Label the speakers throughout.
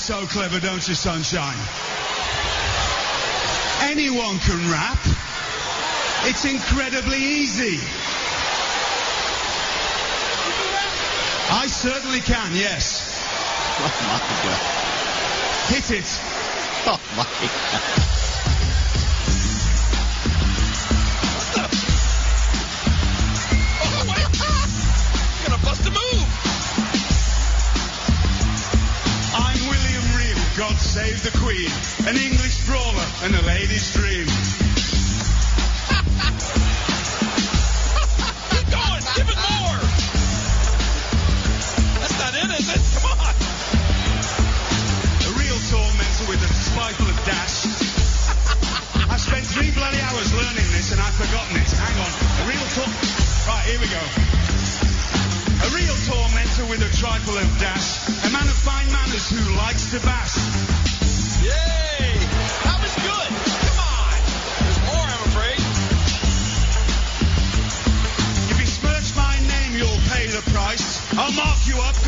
Speaker 1: so clever, don't you, sunshine? Anyone can rap. It's incredibly easy. I certainly can, yes.
Speaker 2: Oh my god.
Speaker 1: Hit it.
Speaker 2: Oh my god.
Speaker 1: An English brawler and a lady's dream.
Speaker 3: Keep going. Give it more. That's not it, is it? Come on.
Speaker 1: A real tormentor with a spiteful of dash. I spent three bloody hours learning this and I've forgotten it. Hang on. A real tor... Right, here we go. A real tormentor with a trifle of dash. A man of fine manners who likes to bash.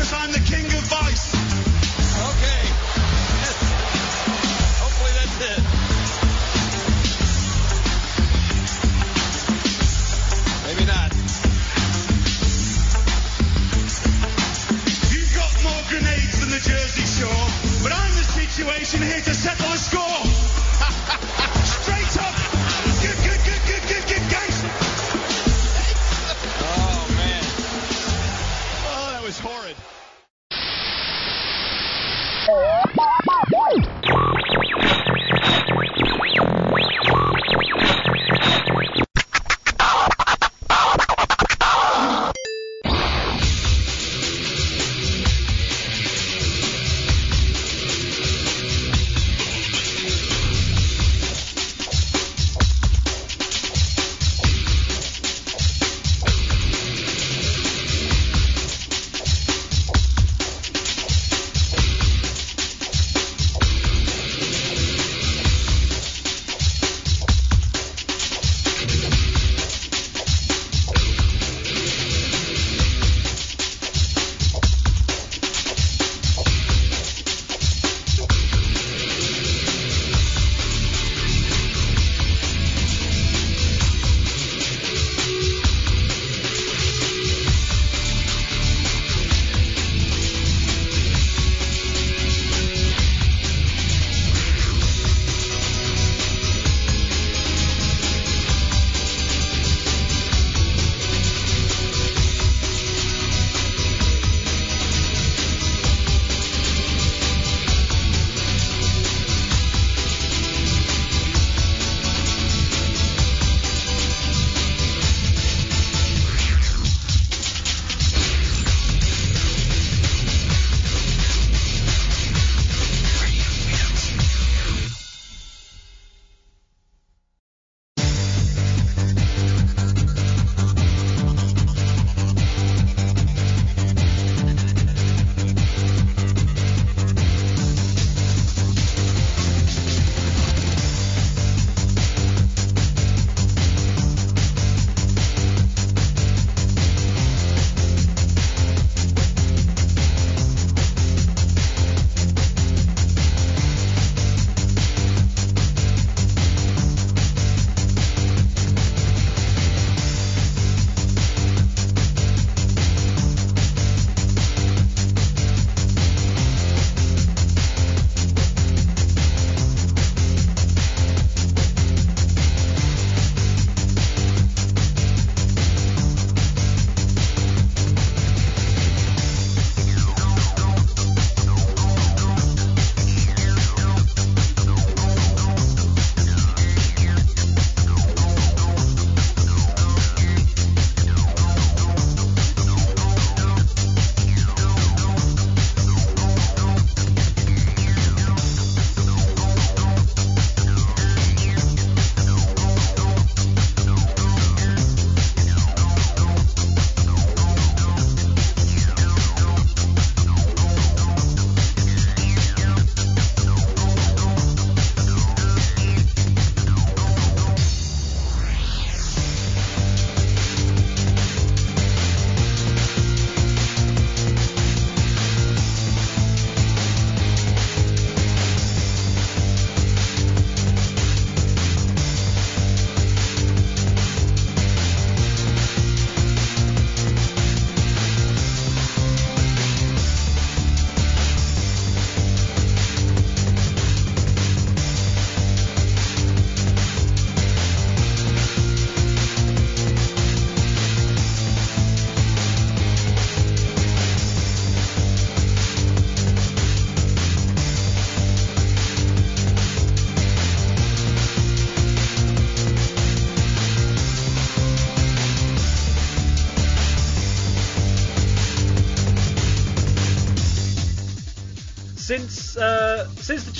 Speaker 1: Because I'm the king of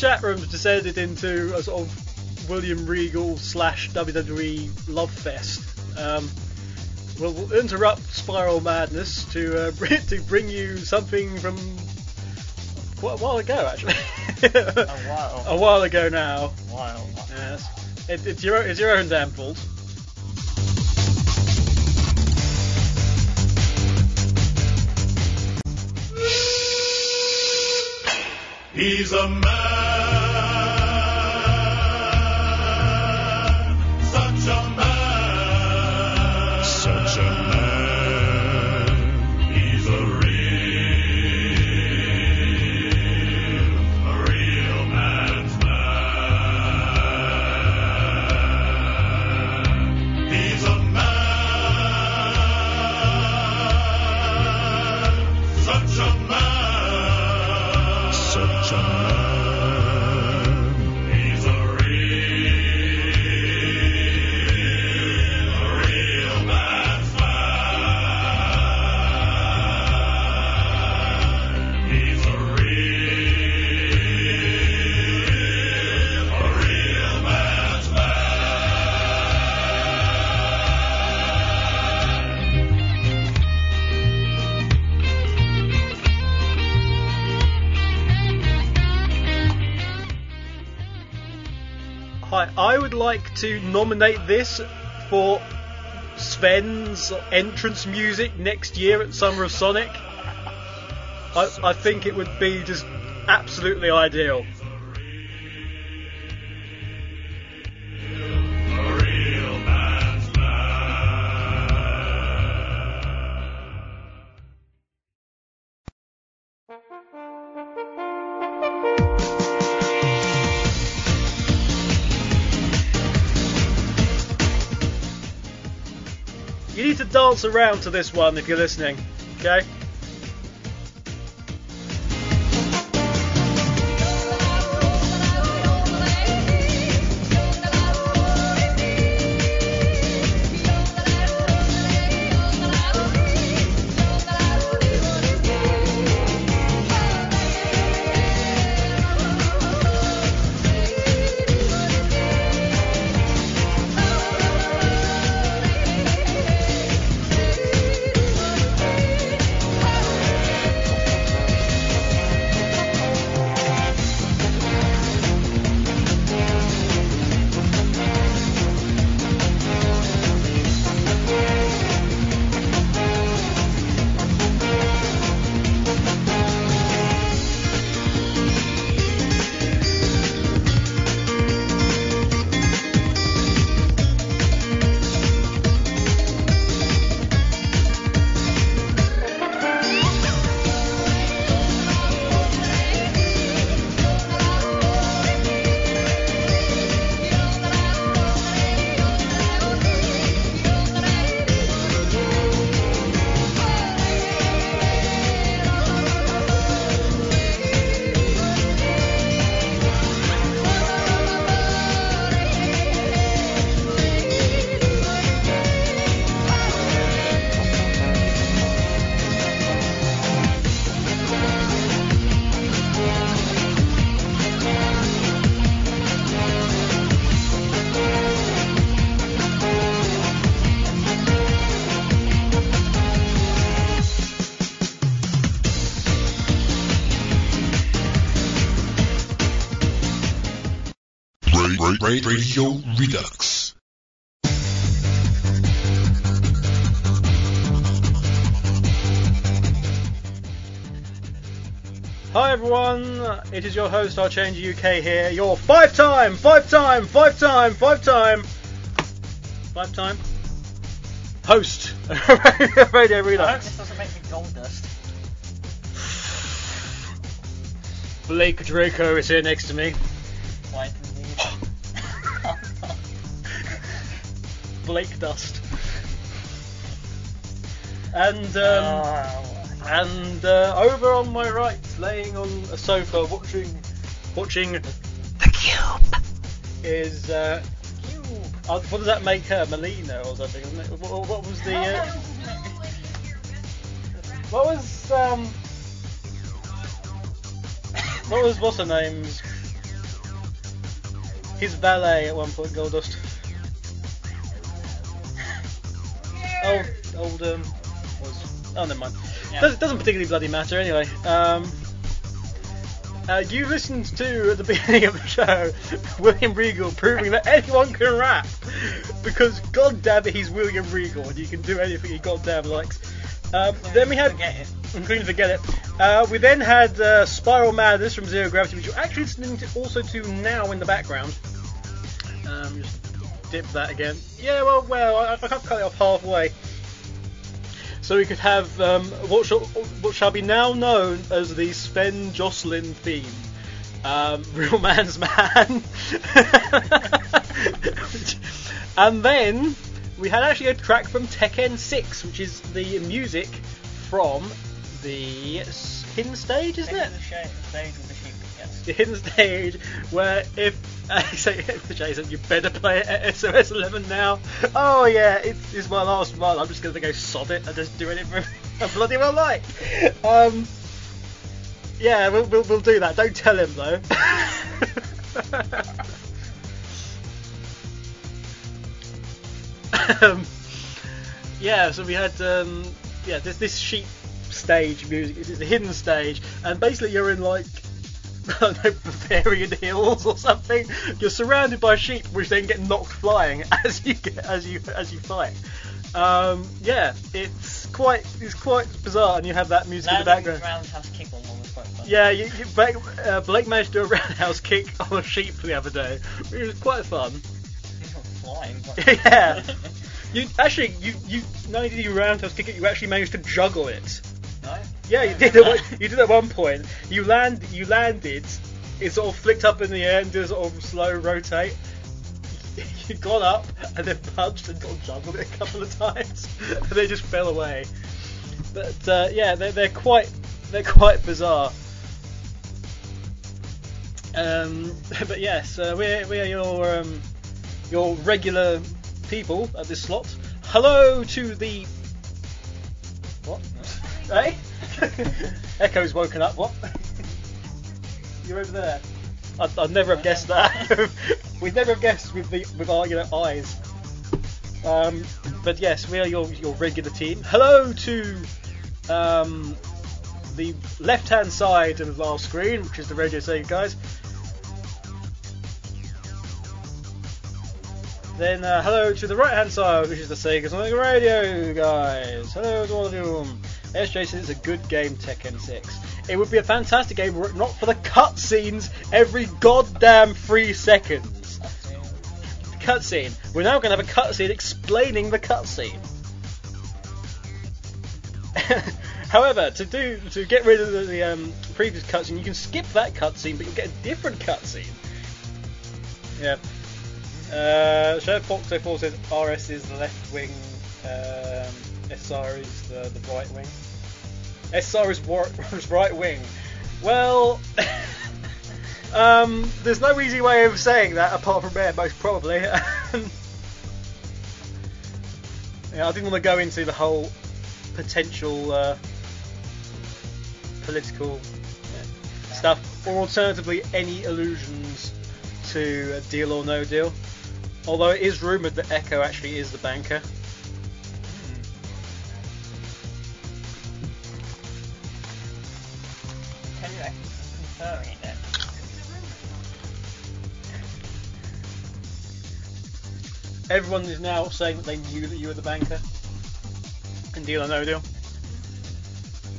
Speaker 4: chat room's descended into a sort of William Regal slash WWE love fest, um, we'll, we'll interrupt Spiral Madness to uh, bring, to bring you something from quite a while ago, actually.
Speaker 5: A while.
Speaker 4: a while ago now.
Speaker 5: While.
Speaker 4: Yes, it, it's your it's your own damn fault.
Speaker 1: He's a man,
Speaker 4: to nominate this for Sven's entrance music next year at Summer of Sonic. I, I think it would be just absolutely ideal. Around to this one if you're listening, okay? It is your host, I'll Change UK here, your five time, five time, five time, five time, five time host of Radio
Speaker 5: I hope this doesn't make me gold dust.
Speaker 4: Blake Draco is here next to me. Blake Dust. And um,
Speaker 5: Oh,
Speaker 4: and uh, over on my right, laying on a sofa, watching watching the Cube, is uh, uh, what does that make her? Melina or something? Isn't it? What, what was the uh, what was um what was what's her name's? His valet at one point, Goldust. Old, old um, was oh never mind.
Speaker 5: Yeah.
Speaker 4: Doesn't, doesn't particularly bloody matter anyway. Um, uh, you listened to at the beginning of the show William Regal proving that anyone can rap because god damn it he's William Regal and you can do anything he goddamn likes. Um, then we had
Speaker 5: Forget it.
Speaker 4: including forget it. Uh, we then had uh, Spiral Madness from Zero Gravity, which you're actually listening to also to now in the background. Um, just dip that again. Yeah, well, well, I, I can't cut it off halfway. So we could have um, what, shall, what shall be now known as the Sven Jocelyn theme. Um, Real Man's Man. and then we had actually a track from Tekken 6, which is the music from the s- hidden stage, isn't it? Hidden stage where if I say Jason, you better play it at SOS 11 now. Oh yeah, it's, my last one. I'm just gonna go sod it and just do it for I bloody well like. Um, yeah, we'll, we'll, we'll do that. Don't tell him though. um, yeah, so we had um, yeah this this sheep stage music. It's a hidden stage, and basically you're in like know Bavarian hills or something. You're surrounded by sheep, which then get knocked flying as you get, as you as you fight. Um, yeah, it's quite it's quite bizarre, and you have that music in the background.
Speaker 5: roundhouse kick on one was quite fun.
Speaker 4: Yeah, you, you, Blake, uh, Blake managed to do a roundhouse kick on a sheep the other day, which was quite fun.
Speaker 5: Flying.
Speaker 4: yeah. You actually, you you not only did you roundhouse kick it, you actually managed to juggle it.
Speaker 5: No?
Speaker 4: Yeah, you did. At, one- you did at one point. You land, you landed. It sort of flicked up in the air and did a sort of slow rotate. You got up and then punched and got juggled it a couple of times, and they just fell away. But uh, yeah, they're, they're quite they're quite bizarre. Um, but yes, uh, we're we're your um, your regular people at this slot. Hello to the what? Hey? Echo's woken up. What? You're over there. I'd, I'd never have guessed that. We'd never have guessed with the with our you know eyes. Um, but yes, we are your your regular team. Hello to um, the left hand side of our screen, which is the Radio Sega guys. Then uh, hello to the right hand side, which is the Sega Sonic Radio guys. Hello to all of you. SJ says it's a good game, Tekken 6. It would be a fantastic game were it not for the cutscenes every goddamn three seconds. Cutscene. We're now going to have a cutscene explaining the cutscene. However, to do to get rid of the, the um, previous cutscene, you can skip that cutscene, but you'll get a different cutscene. Yeah. Uh, Sheriff Fox 04 says RS is the left wing, um, SR is the, the right wing. SR is, war- is right wing. Well, um, there's no easy way of saying that apart from there, most probably. yeah, I didn't want to go into the whole potential uh, political stuff, or alternatively, any allusions to a deal or no deal. Although it is rumoured that Echo actually is the banker.
Speaker 5: Then?
Speaker 4: Everyone is now saying that they knew that you were the banker. And deal or no deal.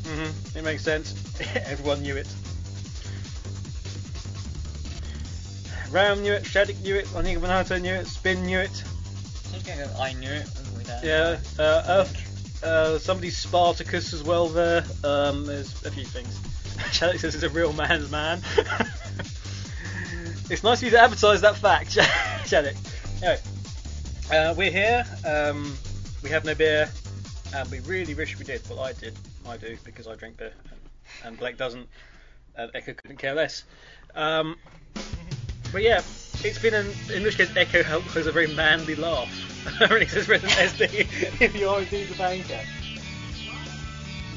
Speaker 4: hmm It makes sense. Everyone knew it. Ram knew it, Shadik knew it, Oniga Bonato knew it, Spin knew it.
Speaker 5: Gonna I knew it.
Speaker 4: Yeah, uh, Earth, uh, somebody Spartacus as well there. Um, there's a few things. Shadik says it's a real man's man. it's nice of you to advertise that fact, Shadik. Anyway, uh, we're here. Um, we have no beer, and we really wish we did. Well, I did. I do because I drink beer, and, and Blake doesn't. And Echo couldn't care less. Um, but yeah, it's been an. In which case, Echo help has a very manly laugh. he says Resident SD if you're indeed the banker.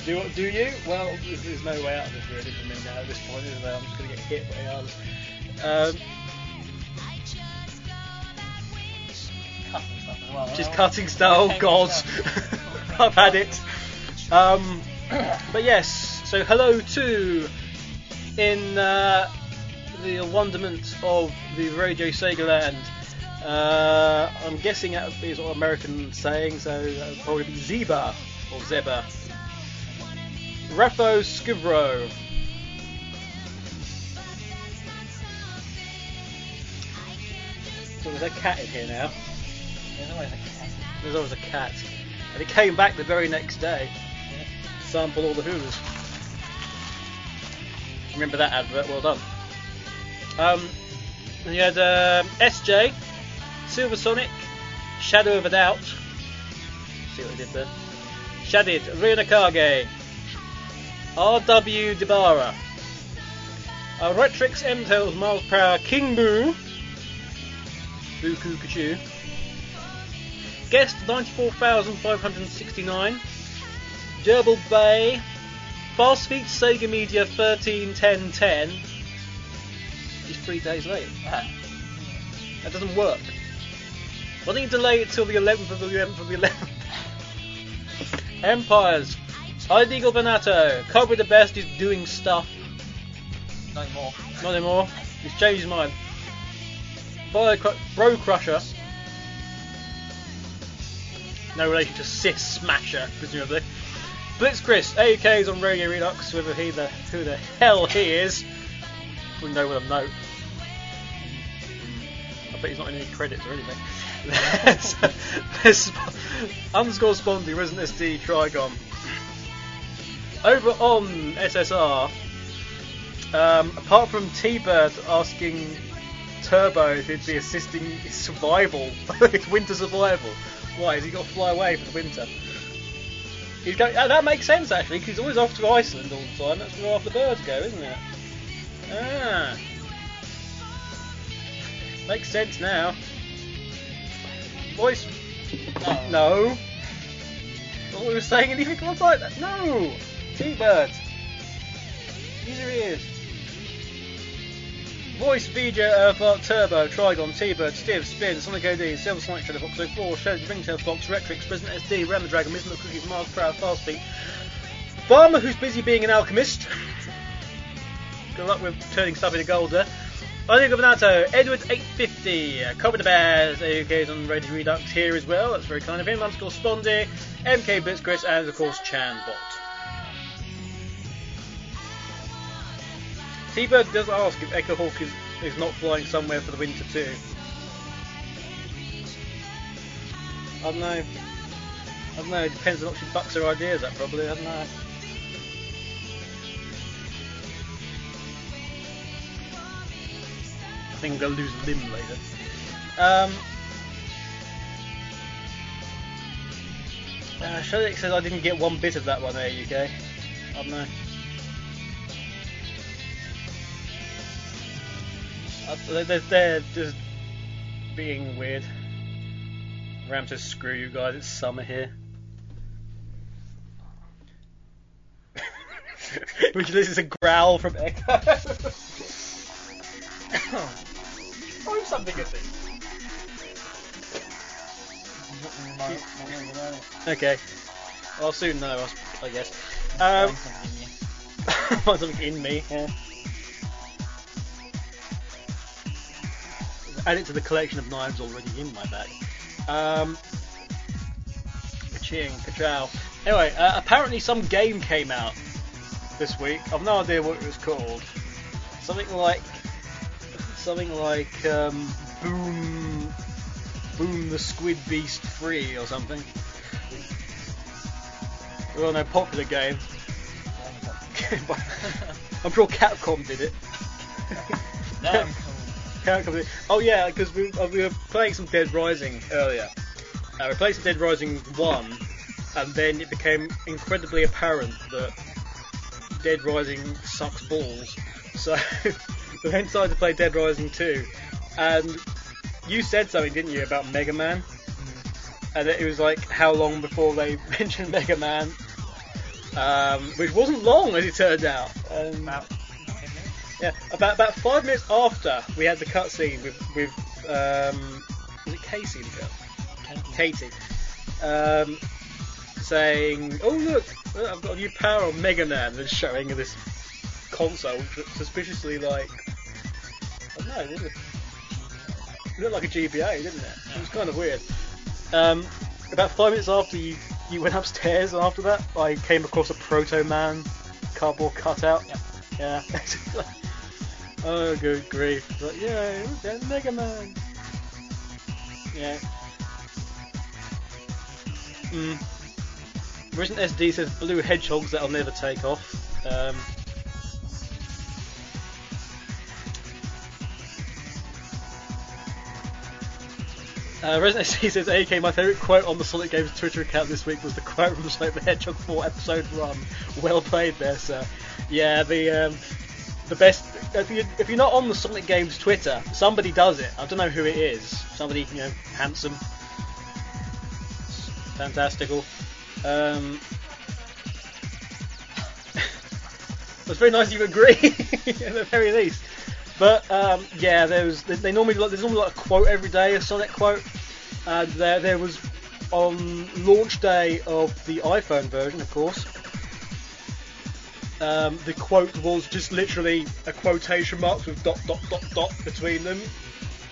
Speaker 4: Do do you? Well, there's, there's no way out of this really for me now at this point, is there? I'm just going to get hit regardless. Um,
Speaker 5: Cutting stuff well.
Speaker 4: Just
Speaker 5: Oh,
Speaker 4: cutting stuff. Oh God. I've had it. Um, but yes. So hello to in uh, the wonderment of the Radio Sega land. Uh, I'm guessing that would be sort of American saying, so that would probably be Zeba or Zeba. Rapho Skivro. So there's a cat in here now.
Speaker 5: There's always a cat.
Speaker 4: There's always a cat. And it came back the very next day sample all the Hoovers. Remember that advert? Well done. Um, and you had um, SJ, Silver Sonic, Shadow of a Doubt. See what I did there? Shadid, Ryunakage, RW Debara, uh, Retrix M Tails Miles Hour King Boo, Buku Kachu. Guest 94,569. Gerbil Bay. Fast Feet Sega Media 131010. He's three days late. That doesn't work. Why don't you delay it till the 11th of the 11th of the 11th? Empires. Id Eagle Venato. Cobra the Best is doing stuff.
Speaker 5: no more.
Speaker 4: Not anymore. He's changed his mind. Bio Cru- Bro Crusher. No relation to Sis Smasher, presumably. Blitz Chris, AK's on Radio Redux, whether he the who the hell he is. We know with a note. I bet he's not in any credits or anything. There's, there's underscore Spondy, Resident SD, Trigon. Over on SSR, um, apart from T-Bird asking Turbo if he'd be assisting his survival, his winter survival, why has he got to fly away for the winter? He's go- uh, that makes sense actually, because he's always off to Iceland all the time. That's where half the birds go, isn't it? Ah, makes sense now. Voice,
Speaker 5: No.
Speaker 4: no. Thought we were saying anything like that. No, T-Bird. Use your ears. Voice, VJ, Earthart, Turbo, Trigon, T-Bird, Stiv, Spin, Sonic OD, Silver Sonic, Shadow Fox 04, Shadow Ringtail Fox, Retrix, Resident SD, Ram the Dragon, of Cookies, Mars, Proud, Fast Feet, Farmer, who's busy being an alchemist. Good luck with turning stuff into gold there. I think of Nato, Edward 850, uh, the Bears, AUK's on Radio Redux here as well, that's very kind of him. Underscore Spondy, MK Blitz Chris, and of course Chanbot. T-Bird does ask if Echo Hawk is, is not flying somewhere for the winter too. I don't know. I don't know, it depends on what she bucks her ideas at probably, I don't know. I think I'm to lose a limb later. Um, uh, Shadix says I didn't get one bit of that one there, UK. I don't know. Uh, they're, they're just being weird. Ram says, screw you guys, it's summer here. Which this is a growl from Echo. Throw something at me.
Speaker 5: Not the remote, not the remote.
Speaker 4: Okay. I'll soon know, I guess.
Speaker 5: Find
Speaker 4: Um,
Speaker 5: something in
Speaker 4: find something in me. Yeah. Add it to the collection of knives already in my bag. Um, Ka-ching, ka-chow. Anyway, uh, apparently some game came out this week. I've no idea what it was called. Something like something like um, Boom Boom the Squid Beast Free or something. Well, no popular game. I'm sure Capcom did it.
Speaker 5: Damn
Speaker 4: Capcom did it. Oh yeah, because we, uh, we were playing some Dead Rising earlier. Uh, we played some Dead Rising 1, and then it became incredibly apparent that Dead Rising sucks balls. So we then decided to play Dead Rising 2, and you said something, didn't you, about Mega Man? And it was like how long before they mentioned Mega Man. um, which wasn't long as it turned out. Um,
Speaker 5: About
Speaker 4: yeah, about about five minutes after we had the cutscene with with um, was it Casey the girl? Katie, um, saying, "Oh look, uh, I've got a new power on Mega Man," and showing this console which suspiciously like I don't know, it it looked like a GBA, didn't it? It was kind of weird. Um, about five minutes after you you went upstairs, and after that, I came across a Proto Man cardboard cutout.
Speaker 5: Yep.
Speaker 4: Yeah. oh, good grief! But yeah, yeah, Mega Man. Yeah. Mm. Resident SD says blue hedgehogs that'll never take off. Um, uh, Resident SD says, AK, my favourite quote on the Sonic Games Twitter account this week was the quote from Sonic the Hedgehog 4 episode 1. Well played there, sir. Yeah, the um, the best. If, you, if you're not on the Sonic Games Twitter, somebody does it. I don't know who it is. Somebody, you know, handsome, fantastical. Um, it's very nice you agree, at the very least. But um, yeah, there was. They normally there's normally like a quote every day, a Sonic quote. And there there was on launch day of the iPhone version, of course. Um, the quote was just literally a quotation marks with dot dot dot dot between them,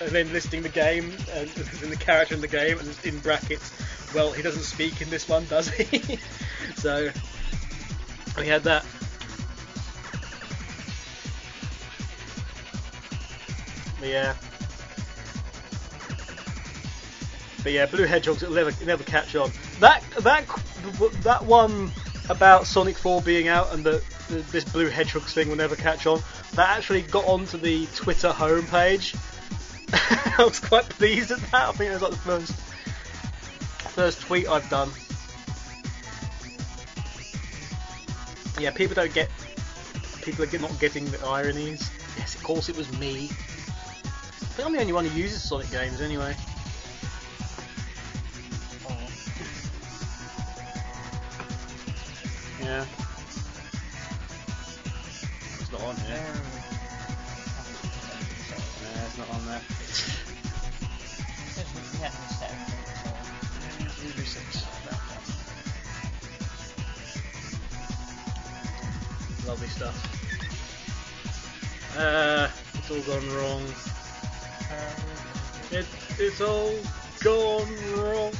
Speaker 4: and then listing the game and and the character in the game, and in brackets. Well, he doesn't speak in this one, does he? so we had that. But yeah. But yeah, blue hedgehogs it'll never never catch on. That that that one about Sonic 4 being out and the this blue hedgehogs thing will never catch on. That actually got onto the Twitter homepage. I was quite pleased at that. I think it was like the first first tweet I've done. Yeah, people don't get people are not getting the ironies. Yes, of course it was me. I think I'm the only one who uses Sonic games anyway. Yeah. It's not on here. Yeah, it's not on there. Lovely stuff. Uh, it's all gone wrong. It, it's all gone wrong.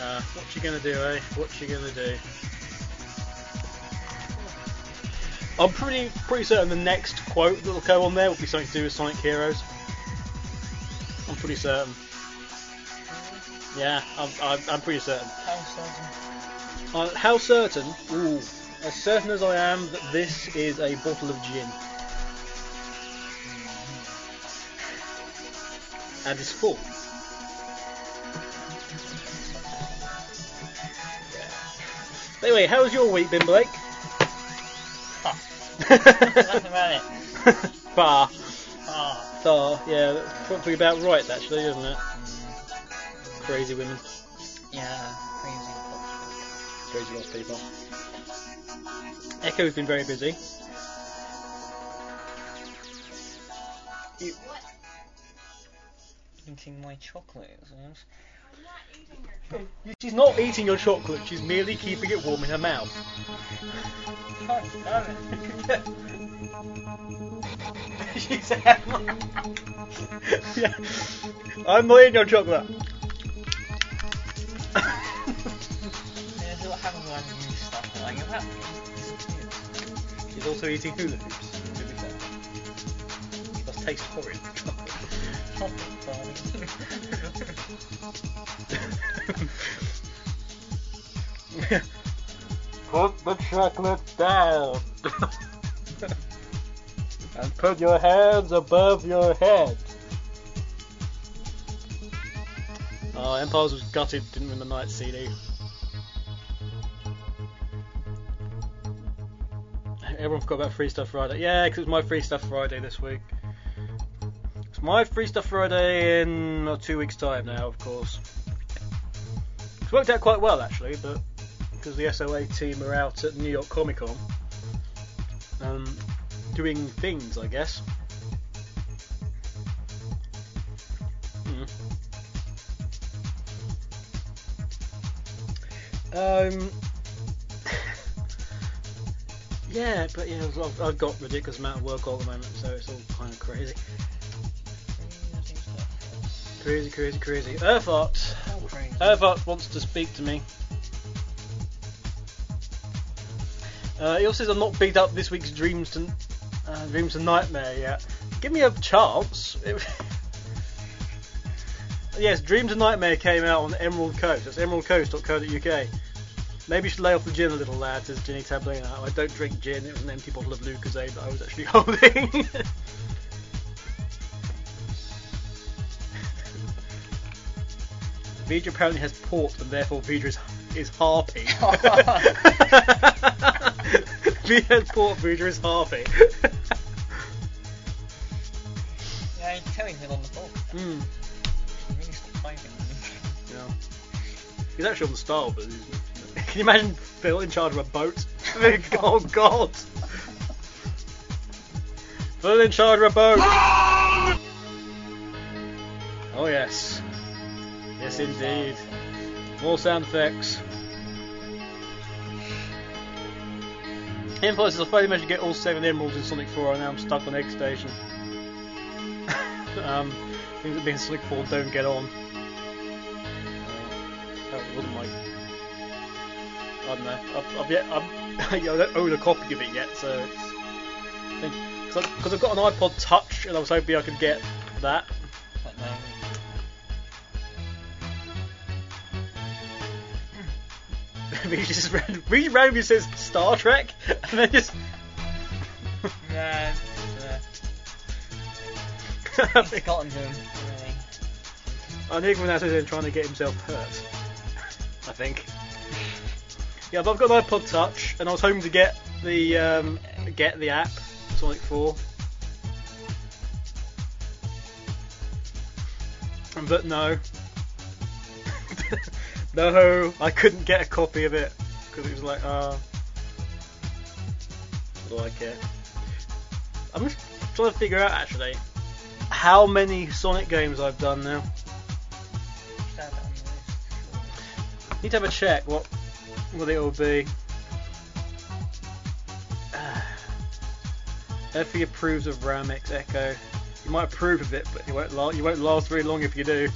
Speaker 4: Uh, what you gonna do, eh? What you gonna do? I'm pretty pretty certain the next quote that'll go on there will be something to do with Sonic Heroes. I'm pretty certain. Yeah, I'm, I'm, I'm pretty certain. Uh, how certain? Ooh, as certain as I am that this is a bottle of gin. And it's full. Yeah. Anyway, how's your week been, Blake?
Speaker 5: That's about it.
Speaker 4: Bah.
Speaker 5: Ah,
Speaker 4: Oh, yeah, that's probably about right, actually, isn't it? Crazy women,
Speaker 5: yeah, crazy.
Speaker 4: crazy lost people. Echo's been very busy.
Speaker 5: Eating my chocolate, yes.
Speaker 4: she's not eating your chocolate, she's merely keeping it warm in her mouth.
Speaker 5: God damn it.
Speaker 4: she said, yeah. I'm not eating your chocolate.
Speaker 5: Yeah, so what happens when I use stuff like that?
Speaker 4: She's also eating hula hoops, to be fair. Does taste horrid. Put the chocolate down. and put your hands above your head. Oh, Empires was gutted, didn't win the night CD. Everyone forgot about Free Stuff Friday. Yeah, 'cause it's my Free Stuff Friday this week. My Free Stuff Friday in two weeks' time now, of course. It's worked out quite well actually, but because the SOA team are out at New York Comic Con, um, doing things, I guess. Hmm. Um. yeah, but yeah, I've, I've got ridiculous amount of work all at the moment, so it's all kind of crazy. Crazy, crazy, crazy.
Speaker 5: Crazy.
Speaker 4: Earthart wants to speak to me. Uh, he also says I'm not beat up this week's Dreams to uh, Dreams to Nightmare yet. Give me a chance. yes, Dreams to Nightmare came out on Emerald Coast. That's emeraldcoast.co.uk. Maybe you should lay off the gin a little, lad, says Ginny Tablina. I don't drink gin. It was an empty bottle of Lucozade that I was actually holding. Vidra apparently has port and therefore Vidra is, is harpy. Vidra has port, Vidra is harpy.
Speaker 5: Yeah, he's telling him on the phone.
Speaker 4: Hmm.
Speaker 5: He really stopped fighting.
Speaker 4: Yeah. He's actually on the style, but he's, can you imagine Phil in charge of a boat? oh god! Phil in charge of a boat. Oh yes, yes indeed. More sound effects. Info says I finally managed to get all seven emeralds in Sonic 4 and now I'm stuck on Egg Station. um, things that being Sonic 4 don't get on. Uh, it wasn't like I don't know. I've, I've yet yeah, I don't own a copy of it yet, so it's because I've got an iPod Touch and I was hoping I could get that. he just ran, he randomly says Star Trek and then just
Speaker 5: Nah, uh, gotten to him. Really.
Speaker 4: I think when that's him trying to get himself hurt. I think. Yeah, but I've got an iPod Touch, and I was hoping to get the um, get the app Sonic 4. But no. no, I couldn't get a copy of it because it was like, ah, what do I care? I'm just trying to figure out actually how many Sonic games I've done now.
Speaker 5: It.
Speaker 4: Need to have a check what what it will be. Effie approves of Ramix Echo. You might approve of it, but you won't la- you won't last very long if you do.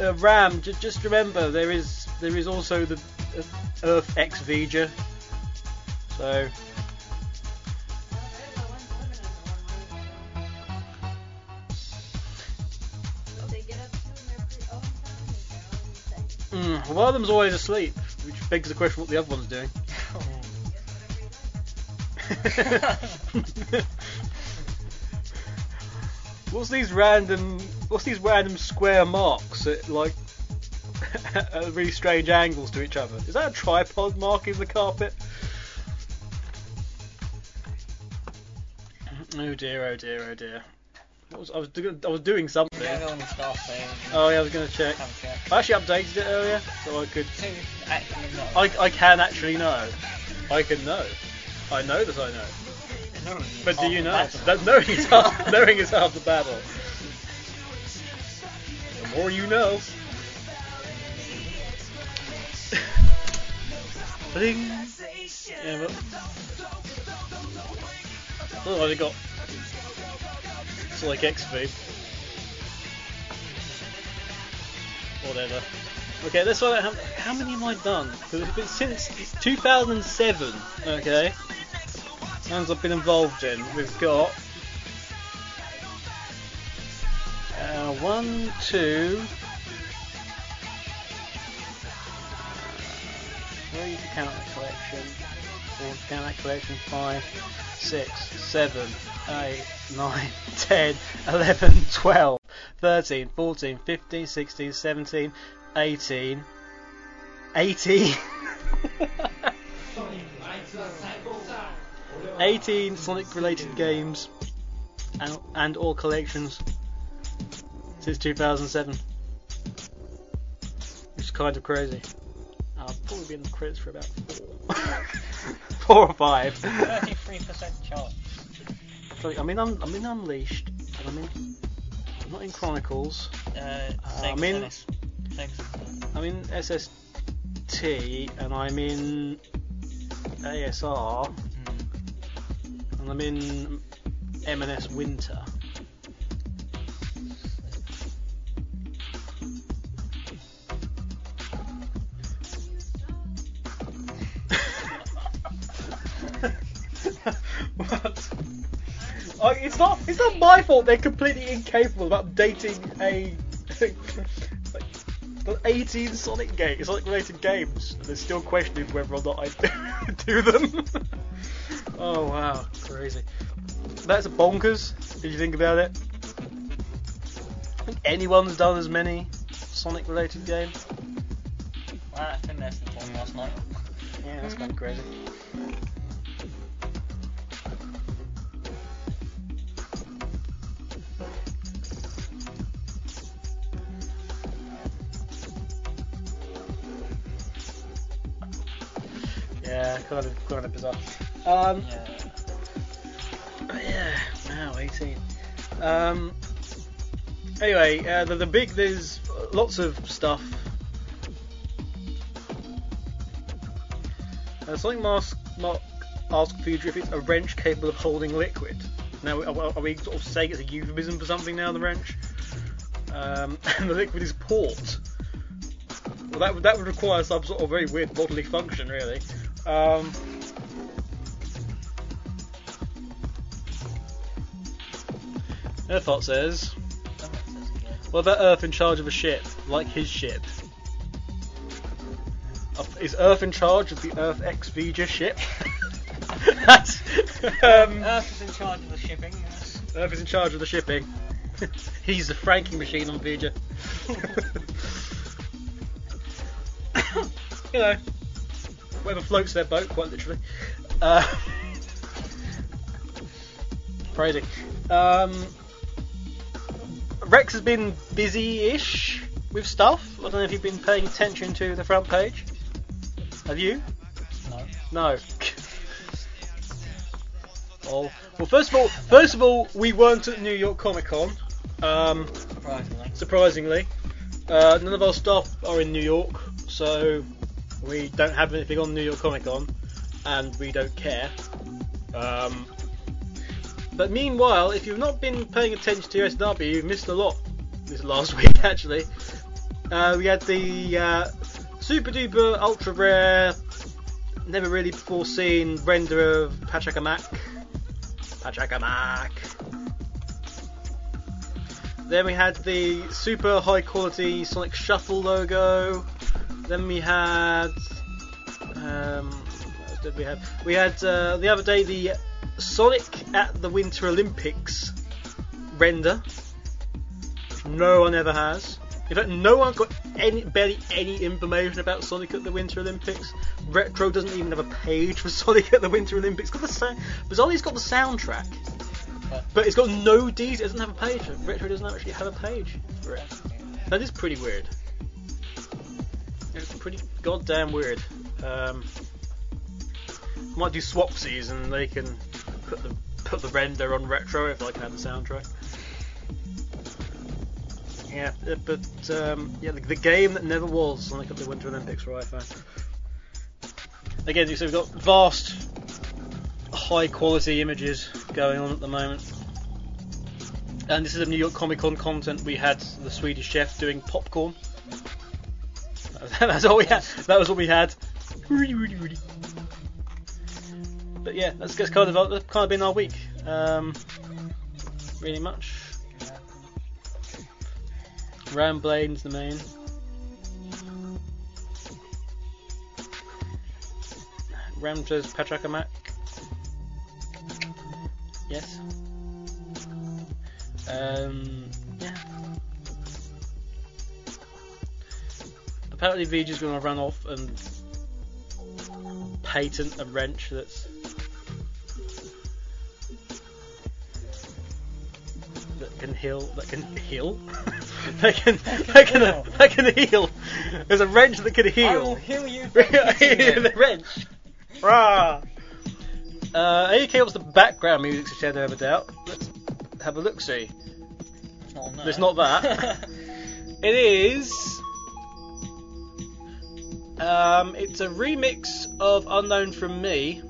Speaker 4: Uh, Ram, j- just remember there is there is also the uh, Earth X Vija. So Mm, one of them's always asleep, which begs the question what the other one's doing. what's these random what's these random square marks at like at really strange angles to each other? Is that a tripod marking the carpet? Oh dear, oh dear, oh dear. What was, I was doing I was doing something.
Speaker 5: Yeah, go on the.
Speaker 4: Oh yeah, I was gonna check.
Speaker 5: Check.
Speaker 4: I actually updated it earlier, so I could.
Speaker 5: So, actually not.
Speaker 4: I, I can actually know. I can know. I know that I know. But do you know? That knowing is half knowing is half the battle. The more you know. Bling. Yeah, but. Oh, I got. It's like XP. Whatever. Okay, this one. How, how many have I done? Because it's been since 2007. Okay. Ones I've been involved in. We've got uh, one, two, three to count that collection, four to count that collection, five, six, seven, eight, nine, ten, eleven, twelve, thirteen, fourteen, fifteen, sixteen, seventeen, eighteen, eighteen. 18 Sonic related games and, and or collections since 2007. Which is kind of crazy. I'll probably be in the credits for about four. four or five.
Speaker 5: 33% chance.
Speaker 4: So, I'm in, Un- I'm in Unleashed, and I'm in. I'm not in Chronicles.
Speaker 5: Uh,
Speaker 4: I'm in-
Speaker 5: Tennis.
Speaker 4: I'm in SST, and I'm in ASR. I'm in M&S Winter. what? Oh, it's not. It's not my fault. They're completely incapable of updating a like, the 18 Sonic games, Sonic related games. They're still questioning whether or not I do them. Oh wow, crazy. That's bonkers. If you think about it. I think anyone's done as many Sonic related games.
Speaker 5: Well, I think that's the one last night.
Speaker 4: Yeah, that's kind of crazy. Yeah, kind of, kind of bizarre. Um,
Speaker 5: Yeah.
Speaker 4: yeah, wow, 18. Um, anyway, uh, the, the big, there's lots of stuff. Uh, something Mask, Mark asked Future if it's a wrench capable of holding liquid. Now, are, are we sort of saying it's a euphemism for something now, the wrench? Um, and the liquid is port. Well, that would, that would require some sort of very weird bodily function, really. Um, Says,
Speaker 5: That makes sense
Speaker 4: what about Earth in charge of a ship, like his ship? Uh, Is Earth in charge of the Earth X Vija ship? That's, um,
Speaker 5: Earth is in charge of the shipping. Yes.
Speaker 4: Earth is in charge of the shipping. He's the franking machine on Vija. you know, whatever floats their boat, quite literally. Uh, crazy. Um, Rex has been busy-ish with stuff. I don't know if you've been paying attention to the front page. Have you?
Speaker 5: No.
Speaker 4: No. oh. Well, first of all, first of all, we weren't at New York Comic Con. Um,
Speaker 5: Surprisingly.
Speaker 4: surprisingly, uh, none of our staff are in New York, so we don't have anything on New York Comic Con, and we don't care. Um, but meanwhile, if you've not been paying attention to SW, you've missed a lot this last week actually. Uh, we had the uh, super duper ultra rare, never really before seen render of Pachacamac. Pachacamac. Then we had the super high quality Sonic Shuffle logo. Then we had. Um, did we have? We had uh, the other day the Sonic at the Winter Olympics render. No one ever has. In fact, no one's got any barely any information about Sonic at the Winter Olympics. Retro doesn't even have a page for Sonic at the Winter Olympics. Got the sa- bizarrely, it's got the soundtrack, but it's got no details. It doesn't have a page. Retro doesn't actually have a page for it. That is pretty weird. It's pretty goddamn weird. Um, might do swapsies and they can put the put the render on retro if I can have the soundtrack. Yeah, uh, but um, yeah, the, the game that never was Sonic at the Winter Olympics for iPhone. Again, so we've got vast, high quality images going on at the moment. And this is a New York Comic Con content. We had the Swedish chef doing popcorn. That's all we had. That was what we had. But yeah, that's, that's kind of that's kind of been our week. Um, really much. Ramblane's the main. Ramja's Patrakamak. Yes. Um, yeah. Apparently Vija's going to run off and patent a wrench that's can heal. That can heal. that can that can that can heal. There's a wrench that can heal.
Speaker 5: I will
Speaker 4: heal.
Speaker 5: you.
Speaker 4: the wrench. Rah. Uh, AUK wants the background music to Shadow of a Doubt. Let's have a look. See.
Speaker 5: It's not on there.
Speaker 4: Not that. It is. Um, it's a remix of Unknown from Me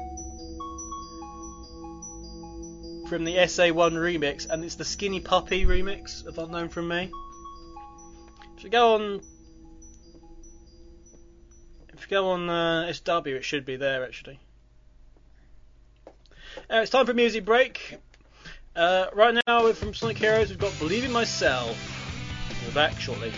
Speaker 4: from the SA1 remix, and it's the Skinny Puppy remix of Unknown from Me. If you go on, if you go on uh, SW, it should be there actually. Uh, it's time for music break. Uh, right now, we're from Sonic Heroes, we've got Believe in Myself. We're back shortly.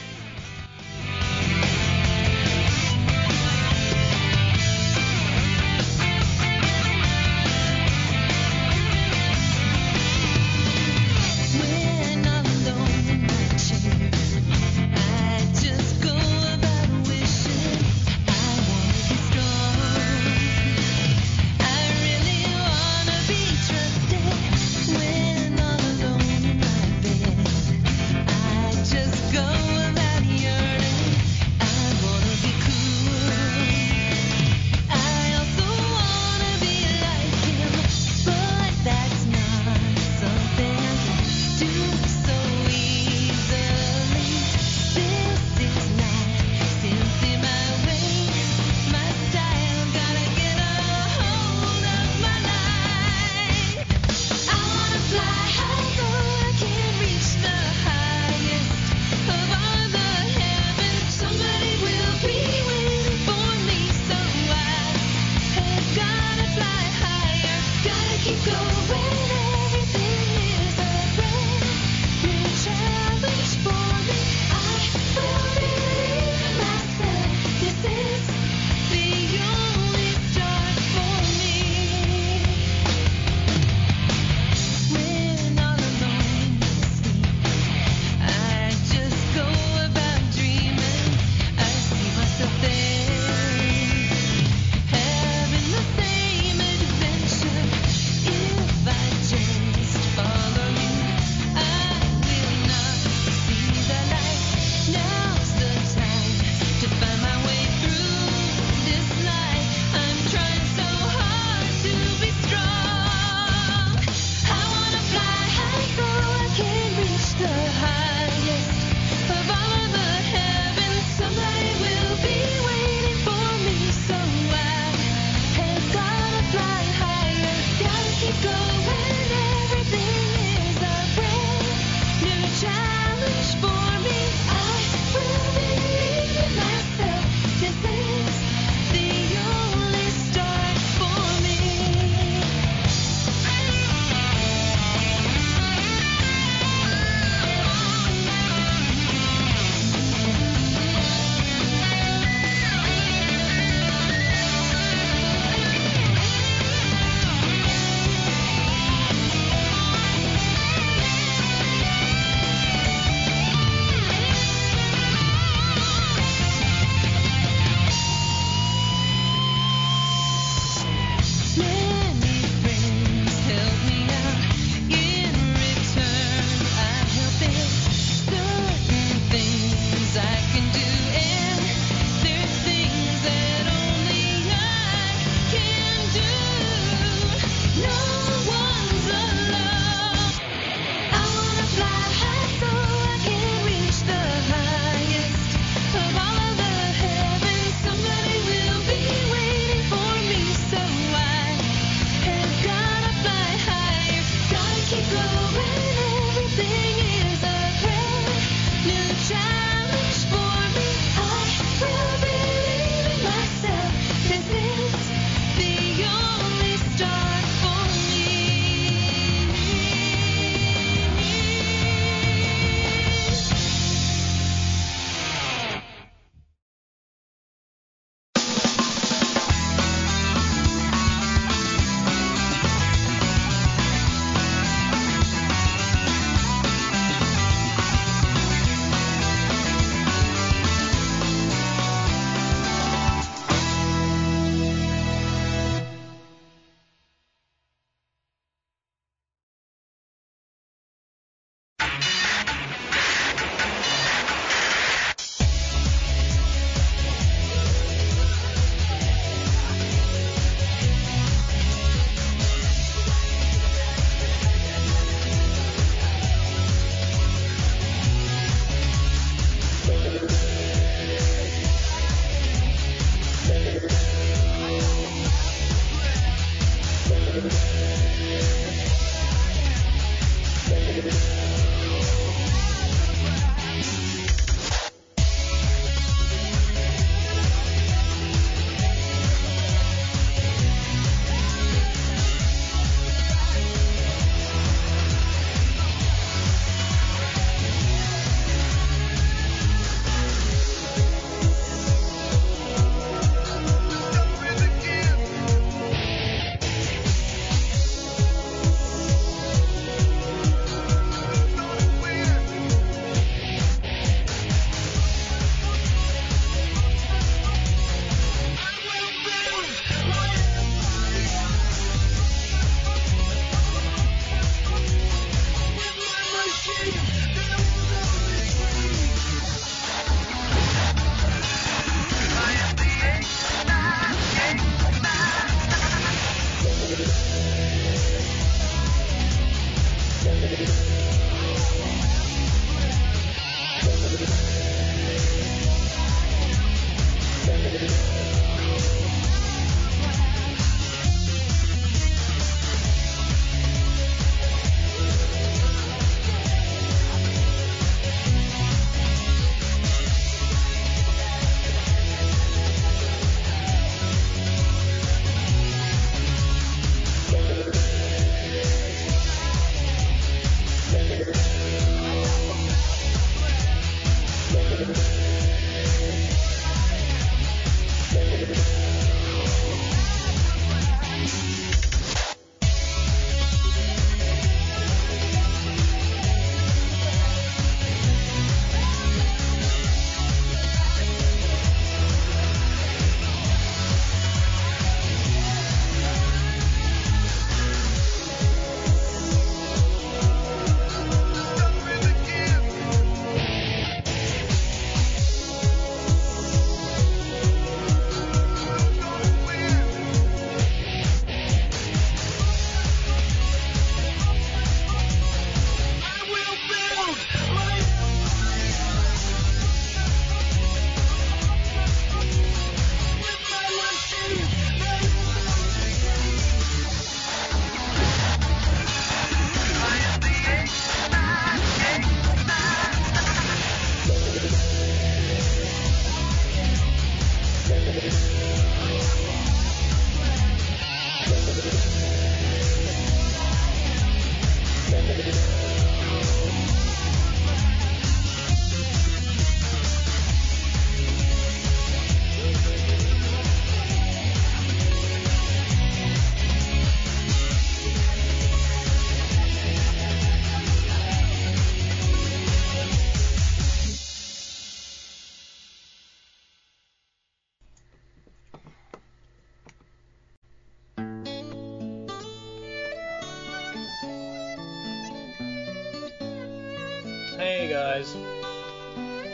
Speaker 4: Guys,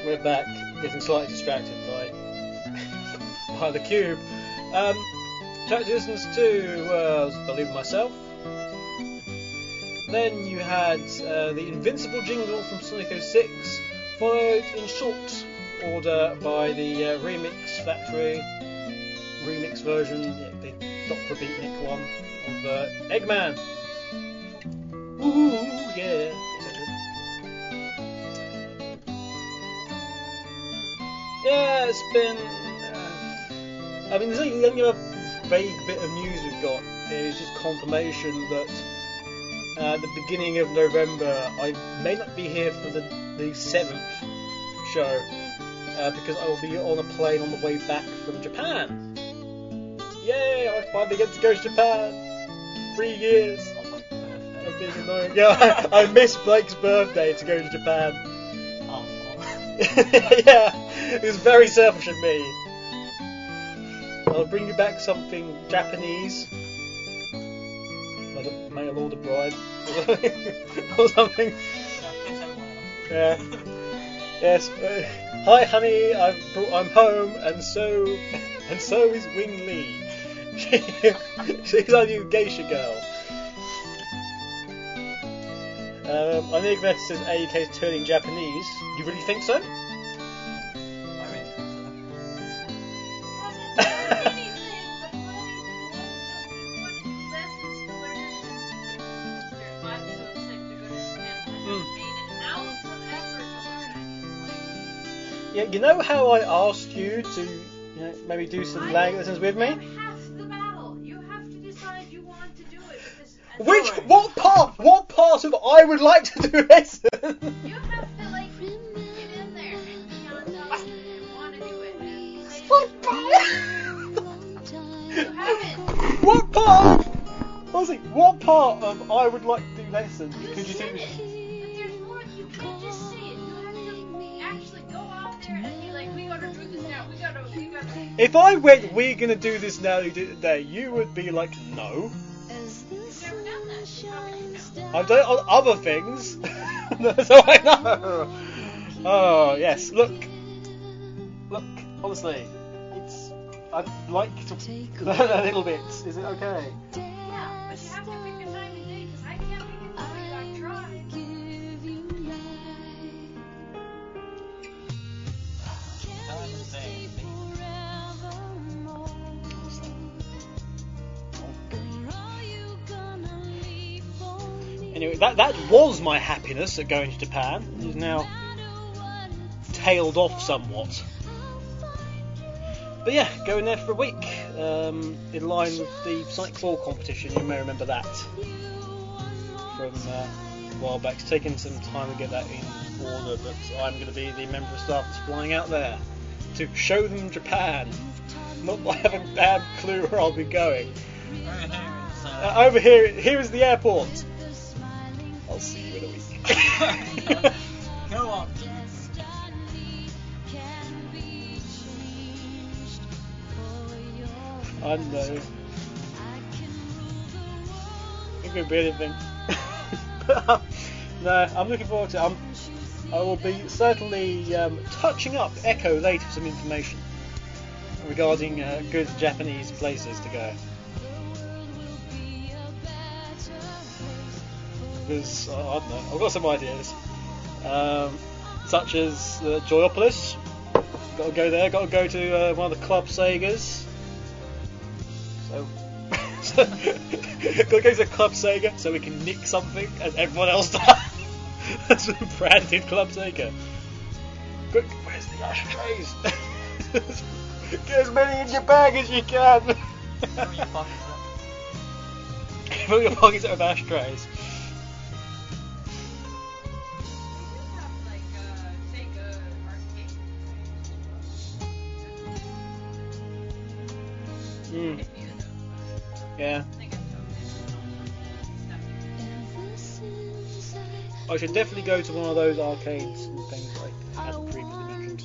Speaker 4: we're back. Getting slightly distracted by by the cube. Um, Chat listens to uh, Believe in Myself. Then you had uh, the Invincible jingle from Sonic 06, followed in short order by the uh, Remix Factory remix version, the Dr. Beatnik one of uh, Eggman. Ooh, yeah, Yeah, it's been. Uh, I mean, there's only the only other vague bit of news we've got is just confirmation that uh, at the beginning of November I may not be here for the the seventh show uh, because I will be on a plane on the way back from Japan. Yay! I finally get to go to Japan. Three years of being annoying. Yeah, I, I missed Blake's birthday to go to Japan. yeah, it was very selfish of me. I'll bring you back something Japanese, like a mail order bride or something. Yeah. Yes. Uh, hi, honey. I've brought, I'm home, and so and so is Wing Lee. She's our new geisha girl. Um, I think that says AUK is turning Japanese. You really think so? Yeah, you know how I asked you to, you know, maybe do some language lessons with me?
Speaker 6: Half the battle. You have to decide you want to do it. Because
Speaker 4: Which, what part, what part of I would like to do lessons?
Speaker 6: You have to like get in there and be on top and want to do it.
Speaker 4: What part?
Speaker 6: You haven't.
Speaker 4: what part? Honestly, what part of I would like to do lessons
Speaker 6: You
Speaker 4: could you
Speaker 6: said
Speaker 4: If I went, we're gonna do this now, you do it today, you would be like, no. I've done other things, so I know. Oh yes, look, look. Honestly, it's. I'd like to a little bit. Is it okay? That that was my happiness at going to Japan. It is now tailed off somewhat. But yeah, going there for a week, um, in line with the Sonic Claw competition. You may remember that from uh, a while back. It's taken some time to get that in order, but I'm going to be the member of staff that's flying out there to show them Japan. Not I have a bad clue where I'll be going.
Speaker 5: Over here
Speaker 4: uh, over here, here is the airport.
Speaker 5: Go on.
Speaker 4: I know. It could be anything. No, I'm looking forward to it. I'm, I will be certainly um, touching up Echo later for some information regarding uh, good Japanese places to go. Because, uh, I don't know, I've got some ideas. Um, such as uh, Joyopolis. Got to go there. Got to go to uh, one of the Club Segas. So, got to go to Club Sega so we can nick something as everyone else does. That's a branded Club Sega. Quick, where's the ashtrays? Get as many in your bag as you can.
Speaker 5: Fill your pockets up.
Speaker 4: Fill your pockets up with ashtrays. Mm, yeah. I should definitely go to one of those arcades and things like that. I previously mentioned.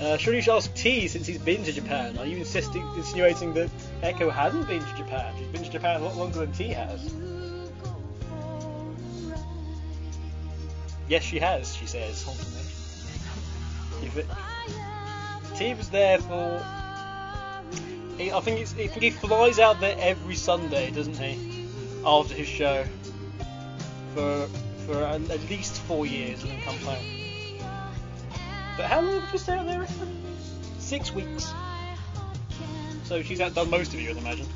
Speaker 4: Uh, surely you should ask T since he's been to Japan. Are you insisting, insinuating that Echo hasn't been to Japan? She's been to Japan a lot longer than T has. Yes, she has, she says. If it, T was there for. he- I think it's. He flies out there every Sunday, doesn't he? After his show, for for at least four years, and then comes home. But how long did you stay out there? Six weeks. So she's outdone most of you, I'd imagine.